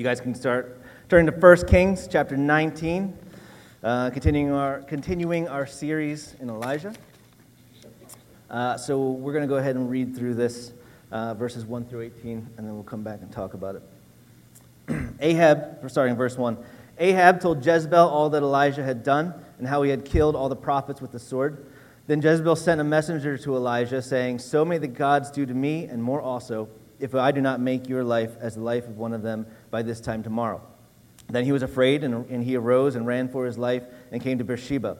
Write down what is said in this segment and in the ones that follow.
You guys can start turning to 1 Kings chapter 19, uh, continuing, our, continuing our series in Elijah. Uh, so we're going to go ahead and read through this, uh, verses 1 through 18, and then we'll come back and talk about it. Ahab, starting verse 1. Ahab told Jezebel all that Elijah had done and how he had killed all the prophets with the sword. Then Jezebel sent a messenger to Elijah, saying, So may the gods do to me, and more also, if I do not make your life as the life of one of them by this time tomorrow. Then he was afraid, and, and he arose and ran for his life and came to Beersheba,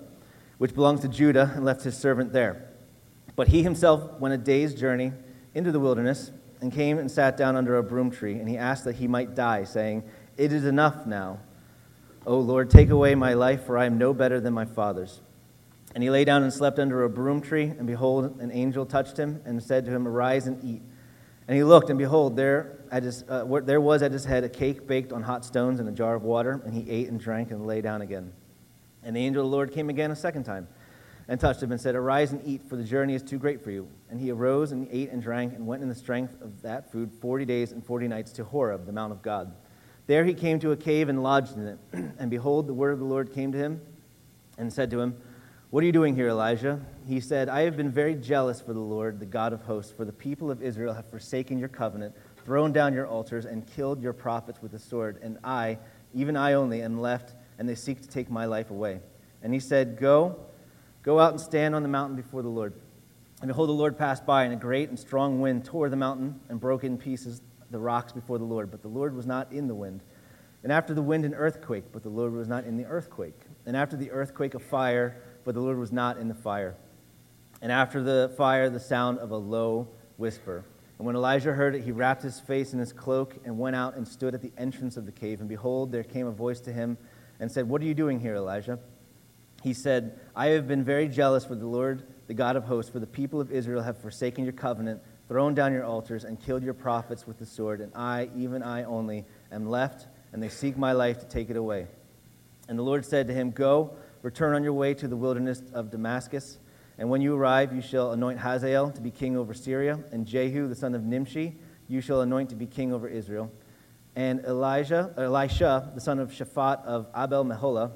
which belongs to Judah, and left his servant there. But he himself went a day's journey into the wilderness and came and sat down under a broom tree, and he asked that he might die, saying, It is enough now. O Lord, take away my life, for I am no better than my father's. And he lay down and slept under a broom tree, and behold, an angel touched him and said to him, Arise and eat. And he looked, and behold, there, uh, there was at his head a cake baked on hot stones and a jar of water, and he ate and drank and lay down again. And the angel of the Lord came again a second time and touched him and said, Arise and eat, for the journey is too great for you. And he arose and ate and drank and went in the strength of that food forty days and forty nights to Horeb, the Mount of God. There he came to a cave and lodged in it. and behold, the word of the Lord came to him and said to him, what are you doing here, Elijah? He said, I have been very jealous for the Lord, the God of hosts, for the people of Israel have forsaken your covenant, thrown down your altars, and killed your prophets with the sword. And I, even I only, am left, and they seek to take my life away. And he said, Go, go out and stand on the mountain before the Lord. And behold, the Lord passed by, and a great and strong wind tore the mountain and broke in pieces the rocks before the Lord. But the Lord was not in the wind. And after the wind, an earthquake, but the Lord was not in the earthquake. And after the earthquake, a fire but the Lord was not in the fire. And after the fire, the sound of a low whisper. And when Elijah heard it, he wrapped his face in his cloak and went out and stood at the entrance of the cave. And behold, there came a voice to him and said, What are you doing here, Elijah? He said, I have been very jealous for the Lord, the God of hosts, for the people of Israel have forsaken your covenant, thrown down your altars, and killed your prophets with the sword. And I, even I only, am left, and they seek my life to take it away. And the Lord said to him, Go Return on your way to the wilderness of Damascus. And when you arrive, you shall anoint Hazael to be king over Syria, and Jehu, the son of Nimshi, you shall anoint to be king over Israel. And Elijah, Elisha, the son of Shaphat of Abel Meholah,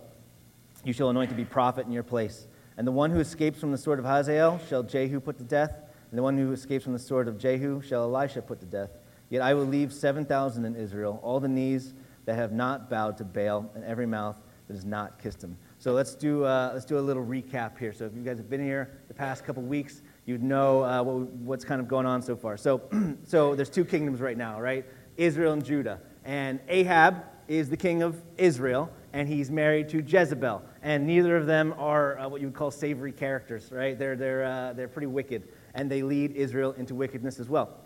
you shall anoint to be prophet in your place. And the one who escapes from the sword of Hazael shall Jehu put to death, and the one who escapes from the sword of Jehu shall Elisha put to death. Yet I will leave 7,000 in Israel, all the knees that have not bowed to Baal, and every mouth that has not kissed him. So let's do, uh, let's do a little recap here. So if you guys have been here the past couple weeks, you'd know uh, what, what's kind of going on so far. So, so there's two kingdoms right now, right? Israel and Judah. And Ahab is the king of Israel, and he's married to Jezebel. And neither of them are uh, what you would call savory characters, right? They're, they're, uh, they're pretty wicked, and they lead Israel into wickedness as well.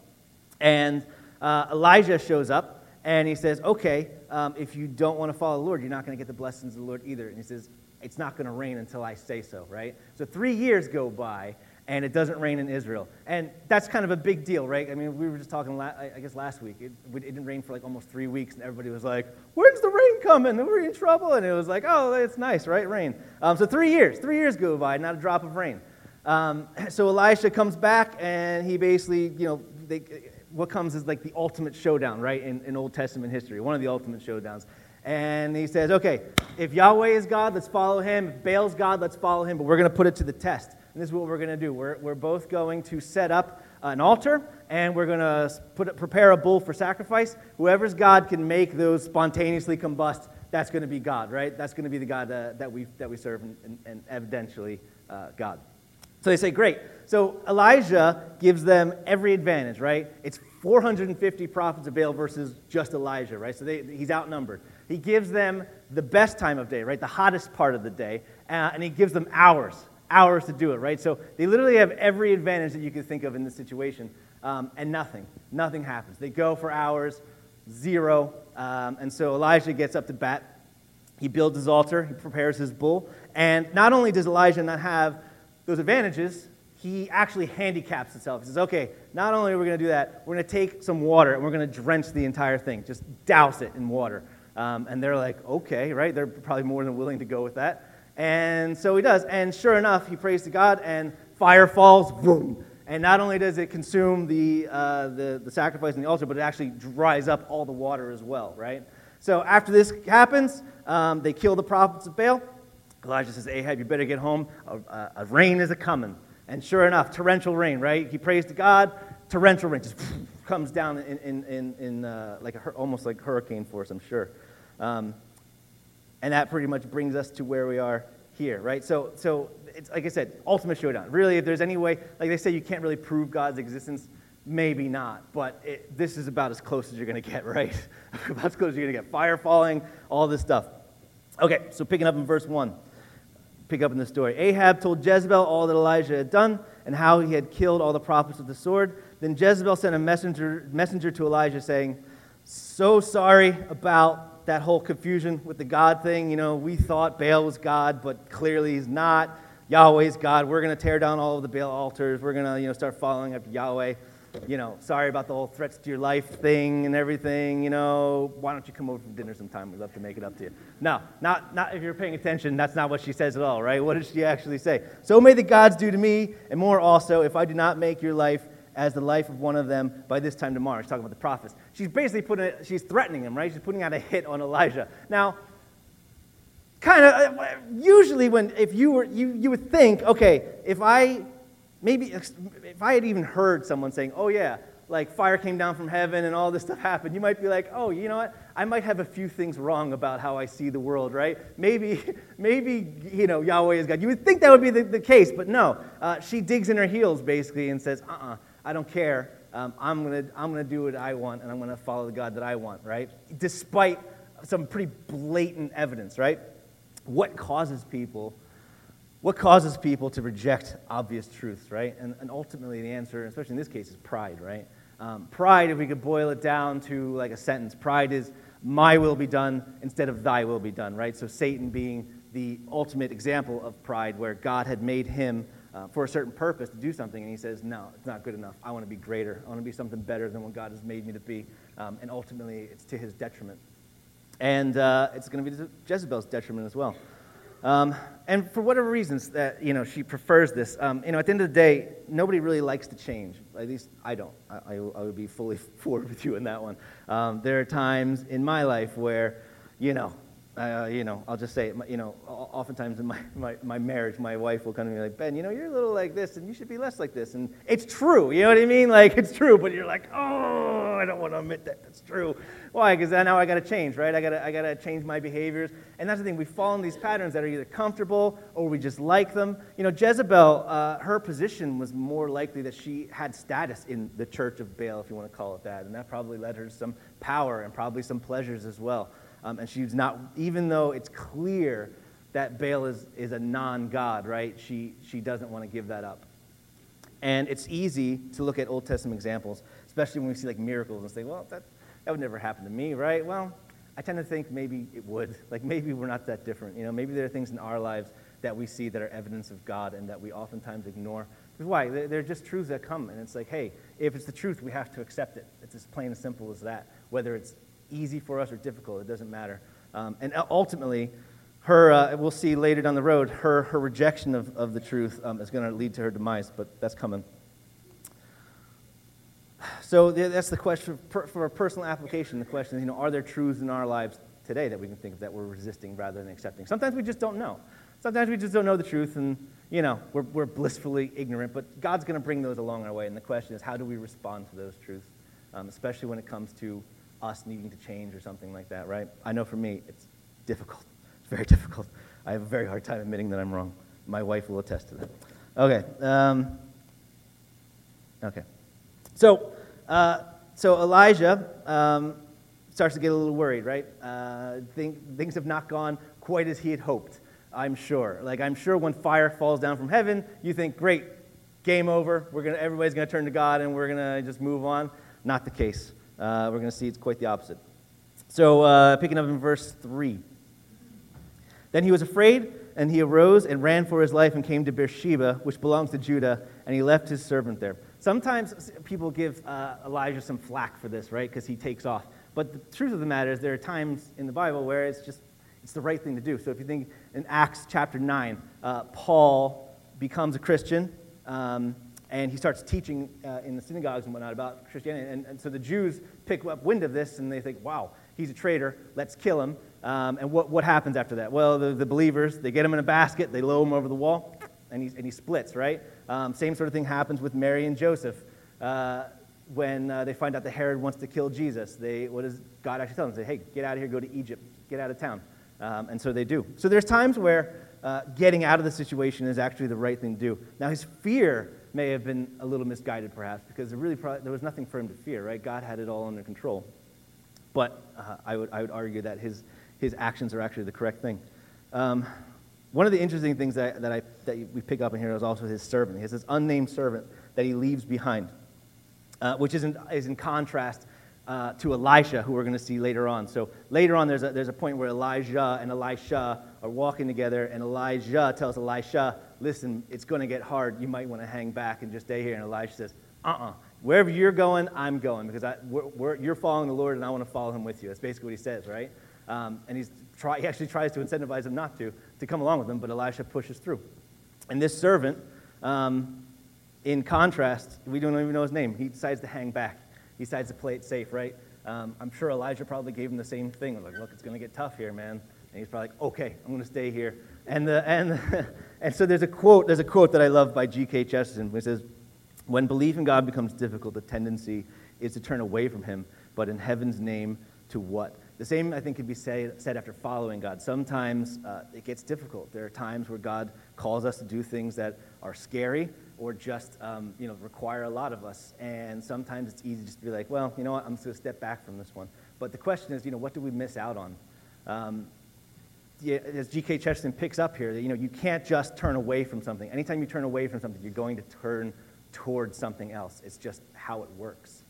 And uh, Elijah shows up, and he says, Okay, um, if you don't want to follow the Lord, you're not going to get the blessings of the Lord either. And he says, it's not going to rain until I say so, right? So three years go by and it doesn't rain in Israel. And that's kind of a big deal, right? I mean, we were just talking, I guess, last week. It, it, didn't rain for like almost three weeks, and everybody was like, when's the rain coming? We're in trouble. And it was like, oh, it's nice, right? Rain. Um, so three years, three years go by, not a drop of rain. Um, so Elisha comes back, and he basically, you know, they, what comes is like the ultimate showdown, right, in, in Old Testament history, one of the ultimate showdowns. And he says, okay, if Yahweh is God, let's follow him. If Baal's God, let's follow him. But we're going to put it to the test. And this is what we're going to do. We're, we're both going to set up an altar and we're going to put, prepare a bull for sacrifice. Whoever's God can make those spontaneously combust, that's going to be God, right? That's going to be the God uh, that, we, that we serve and, and, and evidentially uh, God. So they say, great. So Elijah gives them every advantage, right? It's 450 prophets of Baal versus just Elijah, right? So they, he's outnumbered. He gives them the best time of day, right? The hottest part of the day. Uh, and he gives them hours, hours to do it, right? So they literally have every advantage that you could think of in this situation. Um, and nothing, nothing happens. They go for hours, zero. Um, and so Elijah gets up to bat. He builds his altar, he prepares his bull. And not only does Elijah not have those advantages, he actually handicaps himself. He says, okay, not only are we going to do that, we're going to take some water and we're going to drench the entire thing, just douse it in water. Um, and they're like, okay, right? They're probably more than willing to go with that. And so he does. And sure enough, he prays to God, and fire falls, boom. And not only does it consume the, uh, the, the sacrifice and the altar, but it actually dries up all the water as well, right? So after this happens, um, they kill the prophets of Baal. Elijah says, Ahab, you better get home. A, a, a rain is a coming. And sure enough, torrential rain, right? He prays to God, torrential rain just comes down in, in, in, in uh, like a, almost like hurricane force, I'm sure. Um, and that pretty much brings us to where we are here, right? So, so it's like I said, ultimate showdown. Really, if there's any way, like they say, you can't really prove God's existence, maybe not. But it, this is about as close as you're going to get, right? about as close as you're going to get. Fire falling, all this stuff. Okay, so picking up in verse 1 pick up in the story. Ahab told Jezebel all that Elijah had done and how he had killed all the prophets with the sword. Then Jezebel sent a messenger, messenger to Elijah saying, So sorry about that whole confusion with the God thing. You know, we thought Baal was God, but clearly he's not. Yahweh's God. We're going to tear down all of the Baal altars. We're going to, you know, start following up Yahweh you know, sorry about the whole threats to your life thing and everything, you know, why don't you come over for dinner sometime? We'd love to make it up to you. No, not, not if you're paying attention, that's not what she says at all, right? What does she actually say? So may the gods do to me, and more also, if I do not make your life as the life of one of them by this time tomorrow. She's talking about the prophets. She's basically putting it, she's threatening him, right? She's putting out a hit on Elijah. Now, kind of, uh, usually when, if you were, you, you would think, okay, if I Maybe if I had even heard someone saying, oh, yeah, like fire came down from heaven and all this stuff happened, you might be like, oh, you know what? I might have a few things wrong about how I see the world, right? Maybe, maybe you know, Yahweh is God. You would think that would be the, the case, but no. Uh, she digs in her heels, basically, and says, uh uh-uh, uh I don't care. Um, I'm going to I'm to do what I want, and I'm going to follow the God that I want, right? Despite some pretty blatant evidence, right? What causes people what causes people to reject obvious truths, right? And, and ultimately, the answer, especially in this case, is pride, right? Um, pride, if we could boil it down to like a sentence, pride is my will be done instead of thy will be done, right? So Satan being the ultimate example of pride, where God had made him uh, for a certain purpose to do something, and he says, No, it's not good enough. I want to be greater. I want to be something better than what God has made me to be. Um, and ultimately, it's to his detriment. And uh, it's going to be to Jezebel's detriment as well. Um, and for whatever reasons that you know she prefers this, um, you know, at the end of the day, nobody really likes to change. At least I don't. I, I, I would be fully forward with you in that one. Um, there are times in my life where, you know, uh, you know, I'll just say, you know, oftentimes in my, my, my, marriage, my wife will come to me like, Ben, you know, you're a little like this and you should be less like this. And it's true, you know what I mean? Like, it's true, but you're like, oh, I don't want to admit that that's true. Why? Because now I got to change, right? I got to I gotta change my behaviors. And that's the thing, we fall in these patterns that are either comfortable or we just like them. You know, Jezebel, uh, her position was more likely that she had status in the church of Baal, if you want to call it that. And that probably led her to some power and probably some pleasures as well. Um, and she's not, even though it's clear that Baal is, is a non God, right? She, she doesn't want to give that up. And it's easy to look at Old Testament examples, especially when we see like miracles and say, well, that, that would never happen to me, right? Well, I tend to think maybe it would. Like maybe we're not that different. You know, maybe there are things in our lives that we see that are evidence of God and that we oftentimes ignore. Because why? They're just truths that come, and it's like, hey, if it's the truth, we have to accept it. It's as plain and simple as that. Whether it's easy for us or difficult, it doesn't matter. Um, and ultimately, her, uh, we'll see later down the road, her, her rejection of, of the truth um, is going to lead to her demise, but that's coming. So that's the question for a personal application. The question is, you know, are there truths in our lives today that we can think of that we're resisting rather than accepting? Sometimes we just don't know. Sometimes we just don't know the truth, and you know, we're, we're blissfully ignorant. But God's going to bring those along our way, and the question is, how do we respond to those truths, um, especially when it comes to us needing to change or something like that, right? I know for me, it's difficult. It's very difficult. I have a very hard time admitting that I'm wrong. My wife will attest to that. Okay. Um, okay. So, uh, so Elijah um, starts to get a little worried, right? Uh, think, things have not gone quite as he had hoped, I'm sure. Like, I'm sure when fire falls down from heaven, you think, great, game over. We're gonna, everybody's going to turn to God and we're going to just move on. Not the case. Uh, we're going to see it's quite the opposite. So, uh, picking up in verse 3. Then he was afraid, and he arose and ran for his life and came to Beersheba, which belongs to Judah, and he left his servant there. Sometimes people give uh, Elijah some flack for this, right? Because he takes off. But the truth of the matter is, there are times in the Bible where it's just it's the right thing to do. So if you think in Acts chapter 9, uh, Paul becomes a Christian. Um, and he starts teaching uh, in the synagogues and whatnot about Christianity. And, and, so the Jews pick up wind of this and they think, wow, he's a traitor, let's kill him. Um, and what, what happens after that? Well, the, the believers, they get him in a basket, they lower him over the wall, and he, and he splits, right? Um, same sort of thing happens with Mary and Joseph. Uh, when uh, they find out that Herod wants to kill Jesus, they, what does God actually tell them? Say, hey, get out of here, go to Egypt, get out of town. Um, and so they do. So there's times where uh, getting out of the situation is actually the right thing to do. Now, his fear may have been a little misguided, perhaps, because there really there was nothing for him to fear, right? God had it all under control. But uh, I, would, I would argue that his, his actions are actually the correct thing. Um, one of the interesting things that, that, I, that we pick up in here is also his servant. He has this unnamed servant that he leaves behind, uh, which is in, is in contrast uh, to Elisha, who we're going to see later on. So later on, there's a, there's a point where Elijah and Elisha are walking together, and Elijah tells Elisha, Listen, it's going to get hard. You might want to hang back and just stay here. And Elisha says, Uh uh-uh. uh Wherever you're going, I'm going because I, we're, we're, you're following the Lord, and I want to follow him with you. That's basically what he says, right? Um, and he's try, he actually tries to incentivize him not to, to come along with him, but Elisha pushes through. And this servant, um, in contrast, we don't even know his name. He decides to hang back he decides to play it safe, right? Um, I'm sure Elijah probably gave him the same thing. Like, look, it's going to get tough here, man. And he's probably like, okay, I'm going to stay here. And, the, and, and so there's a quote, there's a quote that I love by G.K. Chesterton, which says, when belief in God becomes difficult, the tendency is to turn away from him, but in heaven's name, to what? The same, I think, could be say, said after following God. Sometimes uh, it gets difficult. There are times where God calls us to do things that are scary, or just um, you know require a lot of us. And sometimes it's easy just to be like, well, you know what, I'm just going to step back from this one. But the question is, you know, what do we miss out on? Um, as G.K. Chesterton picks up here, you know, you can't just turn away from something. Anytime you turn away from something, you're going to turn towards something else. It's just how it works.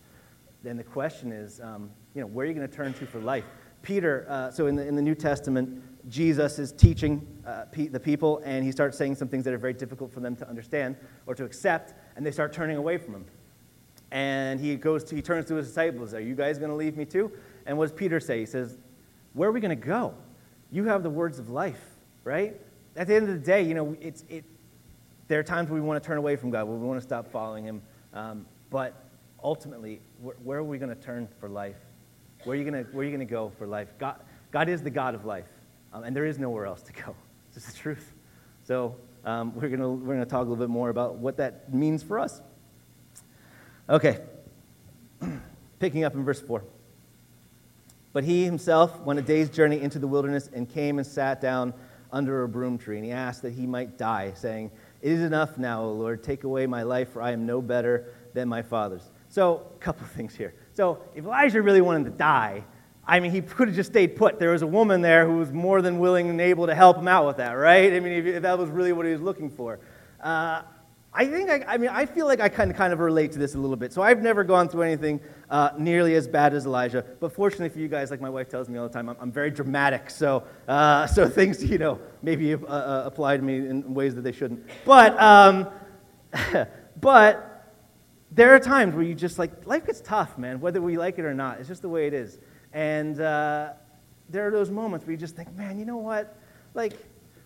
Then the question is, um, you know, where are you going to turn to for life? Peter, uh, so in the, in the New Testament, Jesus is teaching uh, pe- the people, and he starts saying some things that are very difficult for them to understand or to accept, and they start turning away from him. And he goes to, he turns to his disciples, Are you guys going to leave me too? And what does Peter say? He says, Where are we going to go? You have the words of life, right? At the end of the day, you know, it's, it, there are times we want to turn away from God, where we want to stop following him. Um, but ultimately, where, are we going to turn for life? Where are you going to, where are you going to go for life? God, God is the God of life. Um, and there is nowhere else to go. It's just the truth. So um, we're going to, we're gonna talk a little bit more about what that means for us. Okay. Picking up in verse 4. But he himself went a day's journey into the wilderness and came and sat down under a broom tree. And he asked that he might die, saying, It is enough now, O Lord. Take away my life, for I am no better than my father's. So, a couple things here. So, if Elijah really wanted to die, I mean, he could have just stayed put. There was a woman there who was more than willing and able to help him out with that, right? I mean, if, if that was really what he was looking for. Uh, I think, I, I, mean, I feel like I of, kind of relate to this a little bit. So I've never gone through anything uh, nearly as bad as Elijah. But fortunately for you guys, like my wife tells me all the time, I'm, I'm very dramatic. So, uh, so things, you know, maybe uh, uh apply to me in ways that they shouldn't. But, um, but there are times where you just like, life gets tough, man, whether we like it or not. It's just the way it is. And uh, there are those moments where you just think, man, you know what? Like,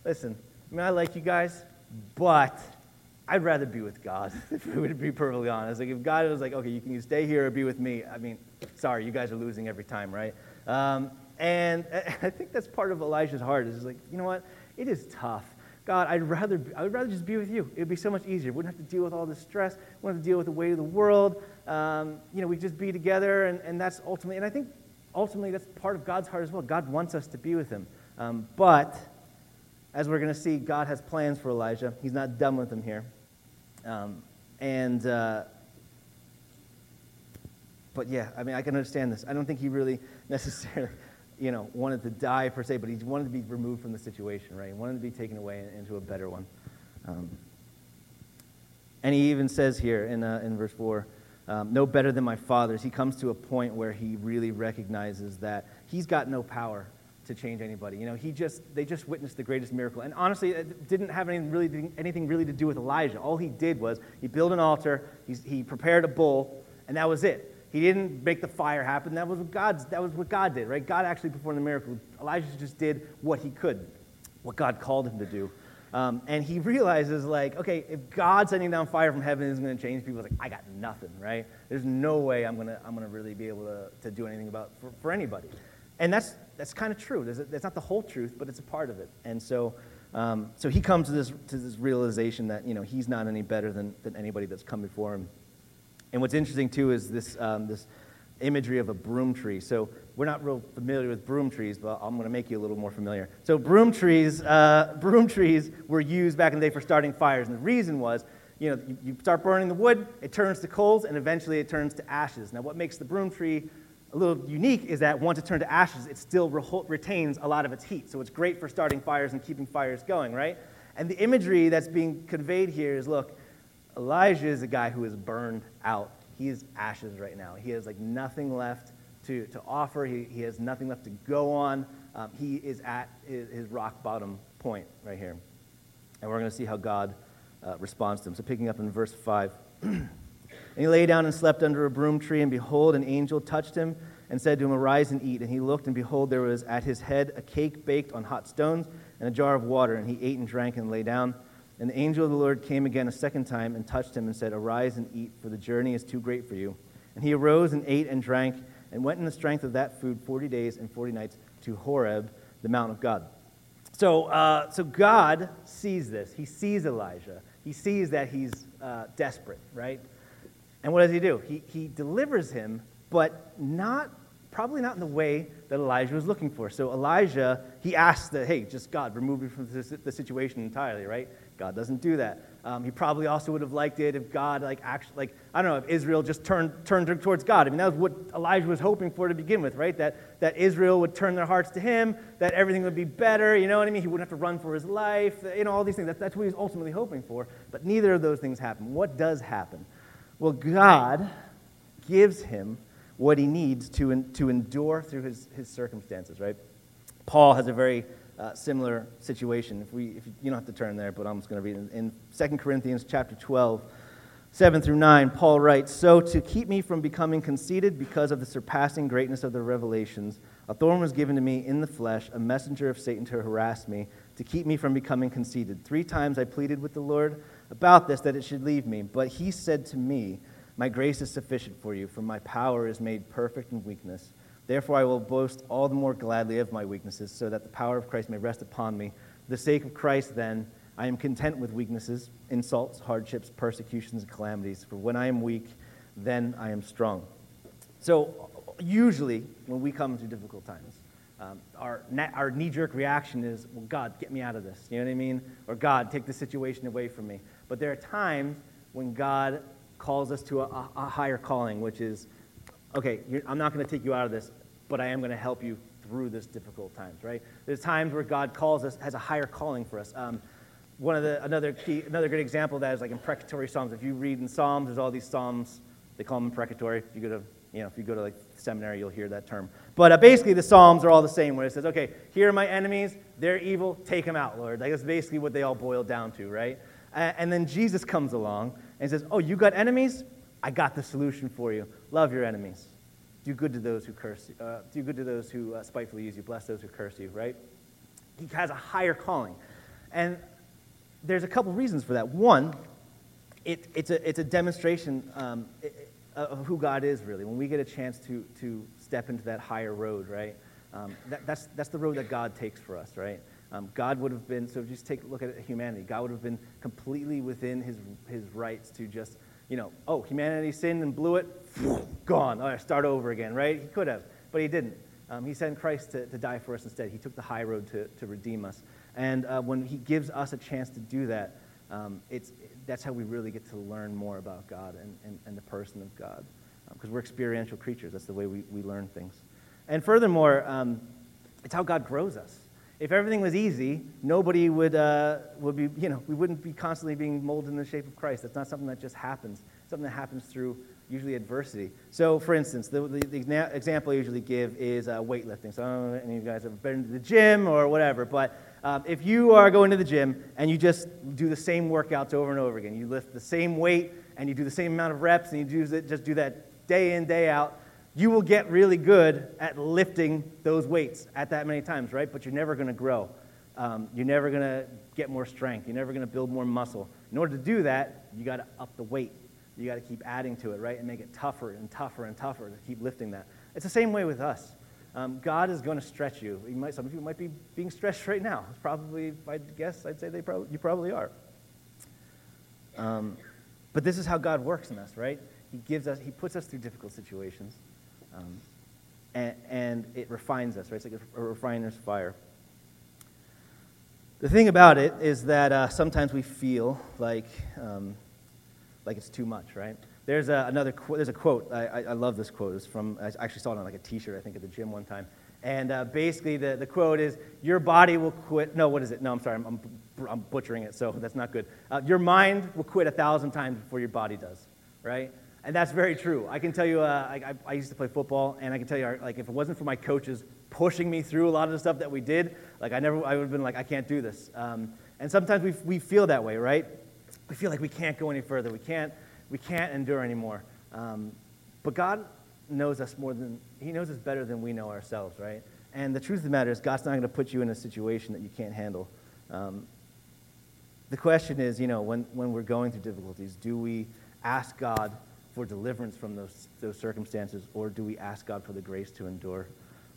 listen, I mean, I like you guys, but I'd rather be with God, if we would be perfectly honest. Like, if God was like, okay, you can stay here or be with me, I mean, sorry, you guys are losing every time, right? Um, and I think that's part of Elijah's heart is like, you know what? It is tough. God, I'd rather, I would rather just be with you. It would be so much easier. We wouldn't have to deal with all this stress. We wouldn't have to deal with the weight of the world. Um, you know, we just be together, and, and that's ultimately, and I think ultimately, that's part of God's heart as well. God wants us to be with him. Um, but, as we're going to see, God has plans for Elijah. He's not done with him here. Um, and, uh, but yeah, I mean, I can understand this. I don't think he really necessarily, you know, wanted to die per se, but he wanted to be removed from the situation, right? He wanted to be taken away into a better one. Um, and he even says here in, uh, in verse 4 um, no better than my father's. He comes to a point where he really recognizes that he's got no power to change anybody. You know, he just they just witnessed the greatest miracle, and honestly, it didn't have anything really anything really to do with Elijah. All he did was he built an altar, he prepared a bull, and that was it. He didn't make the fire happen. That was what God's. That was what God did, right? God actually performed the miracle. Elijah just did what he could, what God called him to do. Um, and he realizes, like, okay, if God sending down fire from heaven is going to change people, like, I got nothing, right? There's no way I'm going to I'm gonna really be able to, to do anything about for, for anybody. and that's, that's kind of true. That's not the whole truth, but it's a part of it. And so, um, so he comes to this, to this realization that you know, he's not any better than, than anybody that's come before him. And what's interesting, too, is this, um, this imagery of a broom tree. So we're not real familiar with broom trees, but I'm going to make you a little more familiar. So broom trees, uh, broom trees were used back in the day for starting fires, and the reason was, you know, you start burning the wood, it turns to coals, and eventually it turns to ashes. Now, what makes the broom tree a little unique is that once it turned to ashes, it still re- retains a lot of its heat. So it's great for starting fires and keeping fires going, right? And the imagery that's being conveyed here is look, Elijah is a guy who is burned out. He is ashes right now. He has like nothing left to, to offer. He, he has nothing left to go on. Um, he is at his, his, rock bottom point right here. And we're going to see how God uh, responds to him. So, picking up in verse 5. and he lay down and slept under a broom tree, and behold, an angel touched him and said to him, Arise and eat. And he looked, and behold, there was at his head a cake baked on hot stones and a jar of water. And he ate and drank and lay down. And the angel of the Lord came again a second time and touched him and said, Arise and eat, for the journey is too great for you. And he arose and ate and drank and went in the strength of that food 40 days and 40 nights to Horeb, the mountain of God. So, uh, so God sees this. He sees Elijah. He sees that he's uh, desperate, right? And what does he do? He, he delivers him, but not probably not in the way that Elijah was looking for. So Elijah, he asks that, hey, just God, remove me from this, the situation entirely, right? God doesn't do that. Um, he probably also would have liked it if God, like, actually, like, I don't know, if Israel just turned, turned towards God. I mean, that was what Elijah was hoping for to begin with, right? That, that Israel would turn their hearts to him, that everything would be better, you know what I mean? He wouldn't have to run for his life, you know, all these things. That, that's what he was ultimately hoping for. But neither of those things happen. What does happen? Well, God gives him what he needs to, to endure through his, his circumstances, right? Paul has a very uh, similar situation. If we, if you, you, don't have to turn there, but I'm just going to read. In 2 Corinthians chapter 12, 7 through 9, Paul writes, So to keep me from becoming conceited because of the surpassing greatness of the revelations, a thorn was given to me in the flesh, a messenger of Satan to harass me, to keep me from becoming conceited. Three times I pleaded with the Lord about this, that it should leave me. But he said to me, My grace is sufficient for you, for my power is made perfect in weakness. Therefore, I will boast all the more gladly of my weaknesses, so that the power of Christ may rest upon me. For the sake of Christ, then, I am content with weaknesses, insults, hardships, persecutions, and calamities. For when I am weak, then I am strong. So, usually, when we come through difficult times, um, our, our knee jerk reaction is, well, God, get me out of this. You know what I mean? Or God, take the situation away from me. But there are times when God calls us to a, a higher calling, which is okay, I'm not going to take you out of this, but I am going to help you through this difficult times, right? There's times where God calls us, has a higher calling for us. Um, one of the, another, key, another good example of that is like imprecatory Psalms. If you read in Psalms, there's all these Psalms, they call them imprecatory. If you go to, you know, if you go to like seminary, you'll hear that term. But uh, basically, the Psalms are all the same, where it says, okay, here are my enemies, they're evil, take them out, Lord. Like, that's basically what they all boil down to, right? And then Jesus comes along and says, oh, you got enemies? I got the solution for you. Love your enemies. Do good to those who curse you. Uh, do good to those who uh, spitefully use you. Bless those who curse you, right? He has a higher calling. And there's a couple reasons for that. One, it, it's, a, it's a demonstration um, of who God is, really. When we get a chance to, to step into that higher road, right? Um, that, that's, that's the road that God takes for us, right? Um, God would have been, so just take a look at humanity. God would have been completely within his, his rights to just you know, oh, humanity sinned and blew it, gone. All right, start over again, right? He could have, but he didn't. Um, he sent Christ to, to die for us instead. He took the high road to, to redeem us. And uh, when he gives us a chance to do that, um, it's, that's how we really get to learn more about God and, and, and the person of God. Because um, we're experiential creatures. That's the way we, we learn things. And furthermore, um, it's how God grows us if everything was easy, nobody would, uh, would be, you know, we wouldn't be constantly being molded in the shape of Christ. That's not something that just happens. It's something that happens through usually adversity. So, for instance, the, the, the example I usually give is uh, weightlifting. So, I don't know if any of you guys have been to the gym or whatever, but um, if you are going to the gym and you just do the same workouts over and over again, you lift the same weight and you do the same amount of reps and you do, just do that day in, day out, you will get really good at lifting those weights at that many times, right? But you're never going to grow. Um, you're never going to get more strength. You're never going to build more muscle. In order to do that, you got to up the weight. You got to keep adding to it, right? And make it tougher and tougher and tougher to keep lifting that. It's the same way with us. Um, God is going to stretch you. you might, some of you might be being stretched right now. It's probably, I guess, I'd say they you probably are. Um, but this is how God works in us, right? He gives us, He puts us through difficult situations, um, and, and, it refines us, right? It's like a, a refiner's fire. The thing about it is that uh, sometimes we feel like, um, like it's too much, right? There's a, another qu- there's a quote. I, I, I, love this quote. It's from I actually saw it on like a T-shirt I think at the gym one time. And uh, basically the, the quote is, "Your body will quit." No, what is it? No, I'm sorry, I'm, I'm, I'm butchering it, so that's not good. Uh, your mind will quit a thousand times before your body does, right? And that's very true. I can tell you, uh, I, I, used to play football, and I can tell you, like, if it wasn't for my coaches pushing me through a lot of the stuff that we did, like, I never, I would have been like, I can't do this. Um, and sometimes we, we feel that way, right? We feel like we can't go any further. We can't, we can't endure anymore. Um, but God knows us more than, He knows us better than we know ourselves, right? And the truth of the matter is, God's not going to put you in a situation that you can't handle. Um, the question is, you know, when, when we're going through difficulties, do we ask God for deliverance from those, those circumstances, or do we ask God for the grace to endure?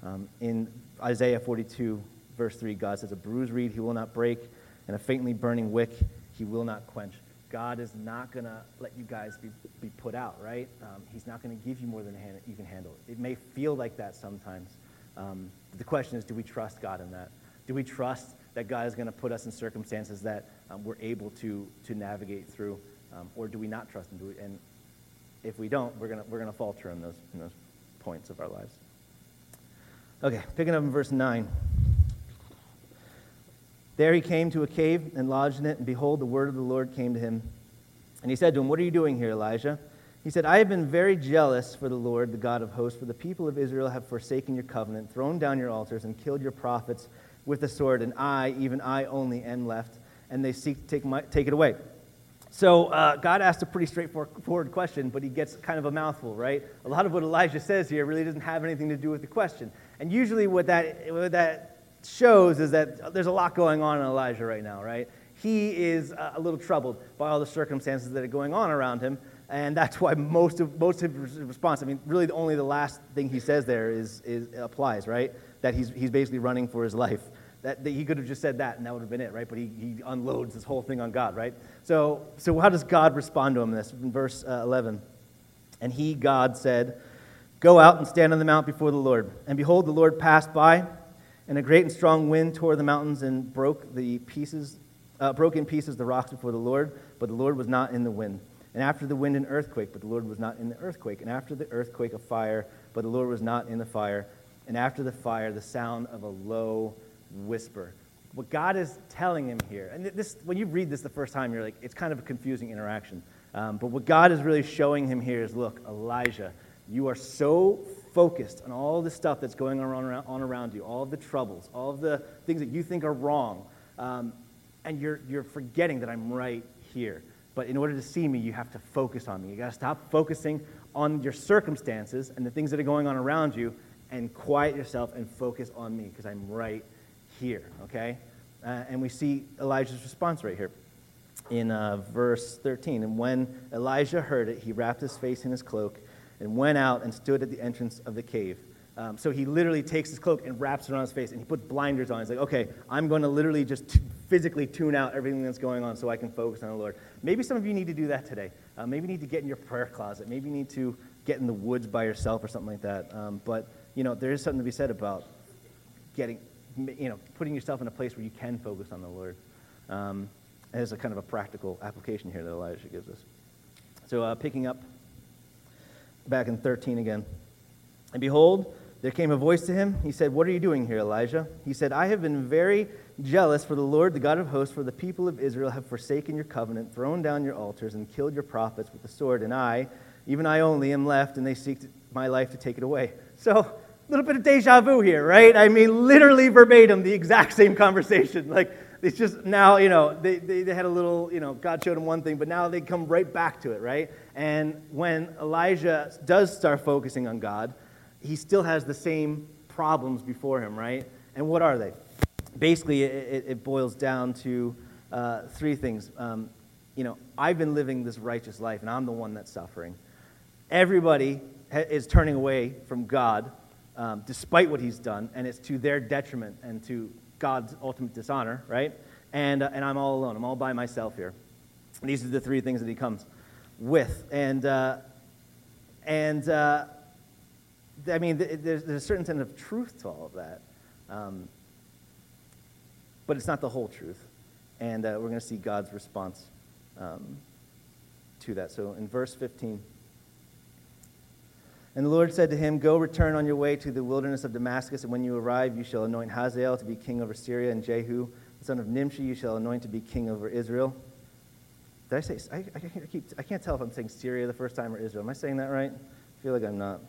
Um, in Isaiah 42, verse 3, God says, A bruised reed he will not break, and a faintly burning wick he will not quench. God is not going to let you guys be, be put out, right? Um, he's not going to give you more than you can handle. It may feel like that sometimes. Um, the question is, do we trust God in that? Do we trust that God is going to put us in circumstances that um, we're able to, to navigate through? Um, or do we not trust Him? We, and if we don't, we're going we're gonna falter in those, in those points of our lives. Okay, picking up in verse 9. There he came to a cave and lodged in it, and behold, the word of the Lord came to him. And he said to him, What are you doing here, Elijah? He said, I have been very jealous for the Lord, the God of hosts, for the people of Israel have forsaken your covenant, thrown down your altars, and killed your prophets with the sword, and I, even I only, am left, and they seek to take, my, take it away. So uh, God asked a pretty straightforward question, but he gets kind of a mouthful, right? A lot of what Elijah says here really doesn't have anything to do with the question. And usually, what that, what that shows is that there's a lot going on in Elijah right now, right? He is a little troubled by all the circumstances that are going on around him, and that's why most of most of his response, I mean, really only the last thing he says there is, is applies, right? That he's, he's basically running for his life. That, that he could have just said that and that would have been it, right? But he, he unloads this whole thing on God, right? So, so how does God respond to him in this? In verse uh, 11. And he, God, said, Go out and stand on the mount before the Lord. And behold, the Lord passed by and a great and strong wind tore the mountains and broke the pieces, uh, broke in pieces the rocks before the Lord, but the Lord was not in the wind. And after the wind, an earthquake, but the Lord was not in the earthquake. And after the earthquake, a fire, but the Lord was not in the fire. And after the fire, the sound of a low whisper. What God is telling him here, and this, when you read this the first time, you're like, it's kind of a confusing interaction. Um, but what God is really showing him here is look, Elijah, you are so focused on all the stuff that's going on around, on around you, all of the troubles, all of the things that you think are wrong, um, and you're, you're forgetting that I'm right here. But in order to see me, you have to focus on me. You got to stop focusing on your circumstances and the things that are going on around you and quiet yourself and focus on me because I'm right here, okay? Uh, and we see Elijah's response right here in uh, verse 13. And when Elijah heard it, he wrapped his face in his cloak and went out and stood at the entrance of the cave. Um, so he literally takes his cloak and wraps it on his face, and he puts blinders on. He's like, okay, I'm going to literally just t- physically tune out everything that's going on so I can focus on the Lord. Maybe some of you need to do that today. Uh, maybe you need to get in your prayer closet. Maybe you need to get in the woods by yourself or something like that. Um, but, you know, there is something to be said about getting, you know, putting yourself in a place where you can focus on the Lord. Um, as a kind of a practical application here that Elijah gives us. So, uh, picking up back in 13 again. And behold, there came a voice to him. He said, What are you doing here, Elijah? He said, I have been very jealous for the Lord, the God of hosts, for the people of Israel have forsaken your covenant, thrown down your altars, and killed your prophets with the sword. And I, even I only, am left, and they seek my life to take it away. So, a little bit of deja vu here, right? I mean, literally verbatim, the exact same conversation. Like, it's just now, you know, they, they, they, had a little, you know, God showed them one thing, but now they come right back to it, right? And when Elijah does start focusing on God, he still has the same problems before him, right? And what are they? Basically, it, it boils down to uh, three things. Um, you know, I've been living this righteous life, and I'm the one that's suffering. Everybody ha- is turning away from God um, despite what he's done, and it's to their detriment and to God's ultimate dishonor, right? And, uh, and I'm all alone. I'm all by myself here. And these are the three things that he comes with. And, uh, and uh, I mean, there's, there's, a certain sense of truth to all of that. Um, but it's not the whole truth. And uh, we're going to see God's response um, to that. So in verse 15, and the Lord said to him, Go return on your way to the wilderness of Damascus, and when you arrive, you shall anoint Hazael to be king over Syria, and Jehu, the son of Nimshi, you shall anoint to be king over Israel. Did I say, I, I, keep, I can't tell if I'm saying Syria the first time or Israel. Am I saying that right? I feel like I'm not.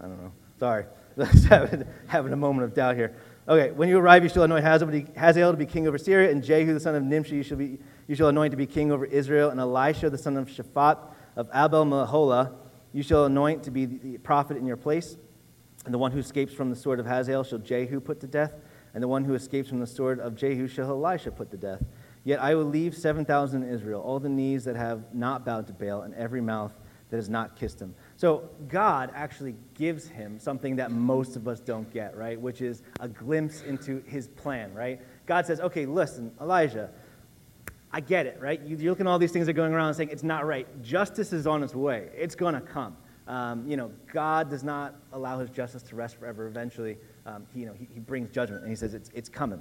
I don't know. Sorry. having, a moment of doubt here. Okay, when you arrive, you shall anoint Hazael to be king over Syria, and Jehu, the son of Nimshi, you shall, be, you shall anoint to be king over Israel, and Elisha, the son of Shaphat of Abel Meholah, you shall anoint to be the prophet in your place. And the one who escapes from the sword of Hazael shall Jehu put to death, and the one who escapes from the sword of Jehu shall Elisha put to death. Yet I will leave 7,000 in Israel, all the knees that have not bowed to Baal, and every mouth that has not kissed him. So God actually gives him something that most of us don't get, right? Which is a glimpse into his plan, right? God says, okay, listen, Elijah, I get it, right? You, you look at all these things that are going around saying it's not right. Justice is on its way. It's going to come. Um, you know, God does not allow his justice to rest forever. Eventually, um, he, you know, he, he brings judgment, and he says it's, it's coming.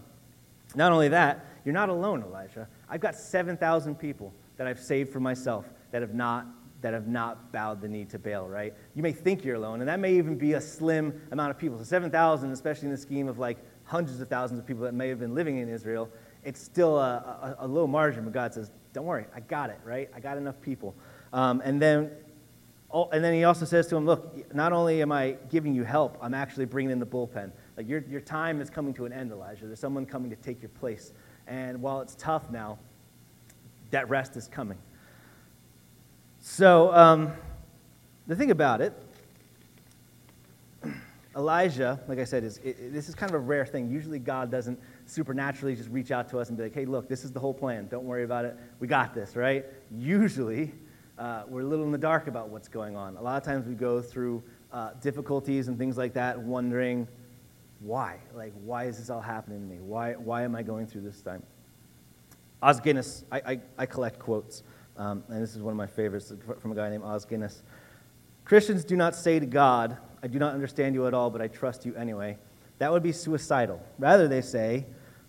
Not only that, you're not alone, Elijah. I've got 7,000 people that I've saved for myself that have not that have not bowed the knee to Baal, right? You may think you're alone, and that may even be a slim amount of people. So 7,000, especially in the scheme of like hundreds of thousands of people that may have been living in Israel, it's still a, a, a low margin, but God says, don't worry, I got it, right? I got enough people. Um, and then oh, and then he also says to him, Look, not only am I giving you help, I'm actually bringing in the bullpen. Like, your, your time is coming to an end, Elijah. There's someone coming to take your place. And while it's tough now, that rest is coming. So, um, the thing about it, Elijah, like I said, is it, this is kind of a rare thing. Usually, God doesn't supernaturally just reach out to us and be like, hey, look, this is the whole plan. Don't worry about it. We got this, right? Usually, uh, we're a little in the dark about what's going on. A lot of times we go through uh, difficulties and things like that, wondering why? Like, why is this all happening to me? Why, why am I going through this time? Os Guinness, I, I, I collect quotes, um, and this is one of my favorites from a guy named Os Guinness. Christians do not say to God, I do not understand you at all, but I trust you anyway. That would be suicidal. Rather, they say,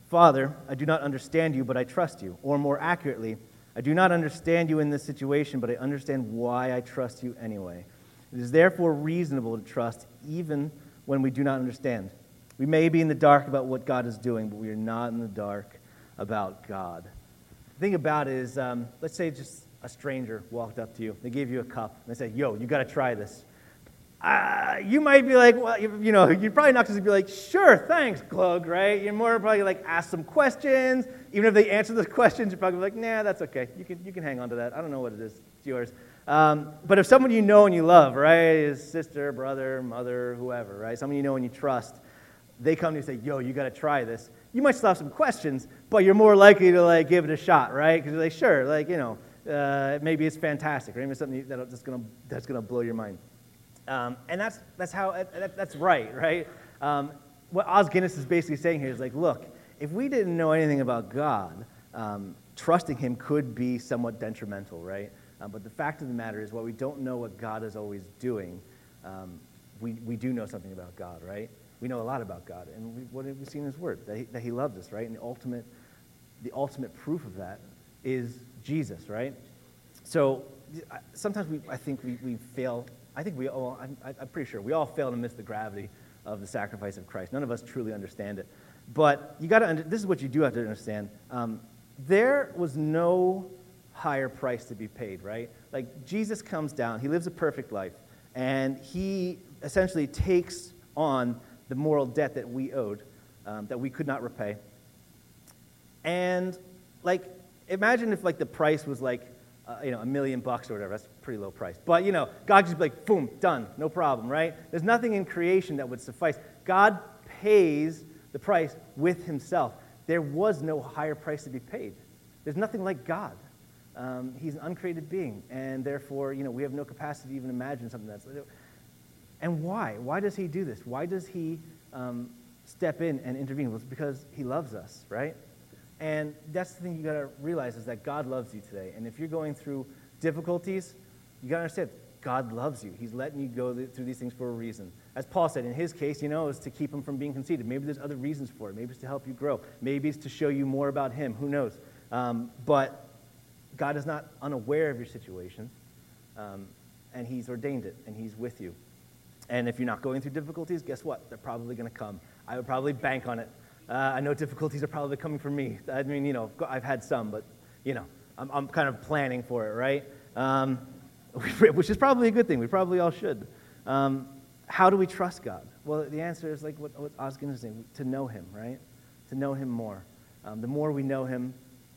Father, I do not understand you, but I trust you. Or more accurately, I do not understand you in this situation, but I understand why I trust you anyway. It is therefore reasonable to trust even when we do not understand. We may be in the dark about what God is doing, but we are not in the dark about God. The thing about is, um, let's say just a stranger walked up to you. They gave you a cup. And they said, Yo, you got to try this uh, you might be like, well, you, you, know, you're probably not just be like, sure, thanks, Glug, right? You're more probably like ask some questions. Even if they answer those questions, you're probably like, nah, that's okay. You can, you can hang on to that. I don't know what it is. It's yours. Um, but if someone you know and you love, right, is sister, brother, mother, whoever, right, someone you know and you trust, they come to you and say, yo, you got to try this. You might still have some questions, but you're more likely to like give it a shot, right? Because you're like, sure, like, you know, uh, maybe it's fantastic, or maybe it's something that's going to that's gonna blow your mind. Um, and that's, that's how, that, that's right, right? Um, what Os Guinness is basically saying here is like, look, if we didn't know anything about God, um, trusting Him could be somewhat detrimental, right? Uh, but the fact of the matter is, while we don't know what God is always doing, um, we, we do know something about God, right? We know a lot about God. And we, what have we seen in His Word? That he, that he loves us, right? And the ultimate, the ultimate proof of that is Jesus, right? So sometimes we, I think we, we fail I think we all, I'm, I'm pretty sure, we all fail to miss the gravity of the sacrifice of Christ. None of us truly understand it. But you got to, this is what you do have to understand. Um, there was no higher price to be paid, right? Like Jesus comes down, he lives a perfect life, and he essentially takes on the moral debt that we owed, um, that we could not repay. And like, imagine if like the price was like uh, you know, a million bucks or whatever. That's pretty low price. But, you know, God just be like, boom, done, no problem, right? There's nothing in creation that would suffice. God pays the price with himself. There was no higher price to be paid. There's nothing like God. Um, he's an uncreated being, and therefore, you know, we have no capacity to even imagine something that's. And why? Why does he do this? Why does he um, step in and intervene? Well, it's because he loves us, right? And that's the thing you got to realize is that God loves you today. And if you're going through difficulties, you got to understand God loves you. He's letting you go through these things for a reason. As Paul said, in his case, you know, it's to keep him from being conceited. Maybe there's other reasons for it. Maybe it's to help you grow. Maybe it's to show you more about him. Who knows? Um, but God is not unaware of your situation, um, and he's ordained it, and he's with you. And if you're not going through difficulties, guess what? They're probably going to come. I would probably bank on it. Uh, I know difficulties are probably coming from me. I mean, you know, I've had some, but, you know, I'm, I'm kind of planning for it, right? Um, which is probably a good thing. We probably all should. Um, how do we trust God? Well, the answer is like what, what Oskin is saying, to know Him, right? To know Him more. Um, the more we know Him,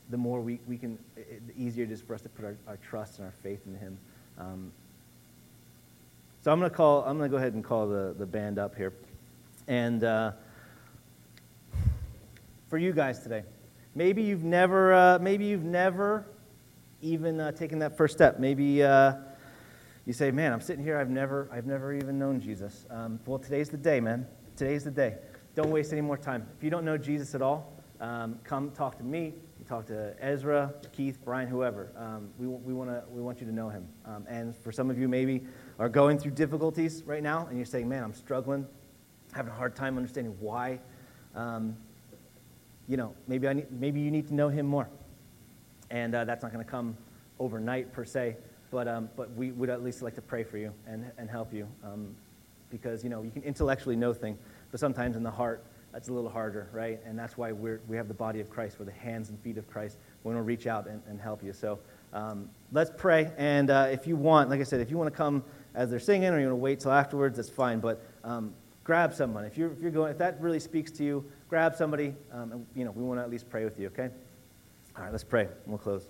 the more we, we can, it, the easier it is for us to put our, our trust and our faith in Him. Um, so I'm going to call, I'm going to go ahead and call the, the band up here. And uh, for you guys today, maybe you've never, uh, maybe you've never even uh, taken that first step. Maybe uh, you say, man, I'm sitting here, I've never, I've never even known Jesus. Um, well, today's the day, man. Today's the day. Don't waste any more time. If you don't know Jesus at all, um, come talk to me. Talk to Ezra, Keith, Brian, whoever. Um, we, we, wanna, we want you to know him. Um, and for some of you, maybe are going through difficulties right now, and you're saying, man, I'm struggling, having a hard time understanding why. Um, you know, maybe, I need, maybe you need to know him more. And uh, that's not going to come overnight per se, but, um, but we would at least like to pray for you and, and help you. Um, because, you know, you can intellectually know things, but sometimes in the heart, that's a little harder, right? And that's why we're, we have the body of Christ. We're the hands and feet of Christ. We want to reach out and, and help you. So um, let's pray. And uh, if you want, like I said, if you want to come as they're singing or you want to wait till afterwards, that's fine. But um, grab someone. If you're, if you're going, if that really speaks to you, grab somebody. Um, and, you know, we want to at least pray with you, okay? All right, let's pray. We'll close.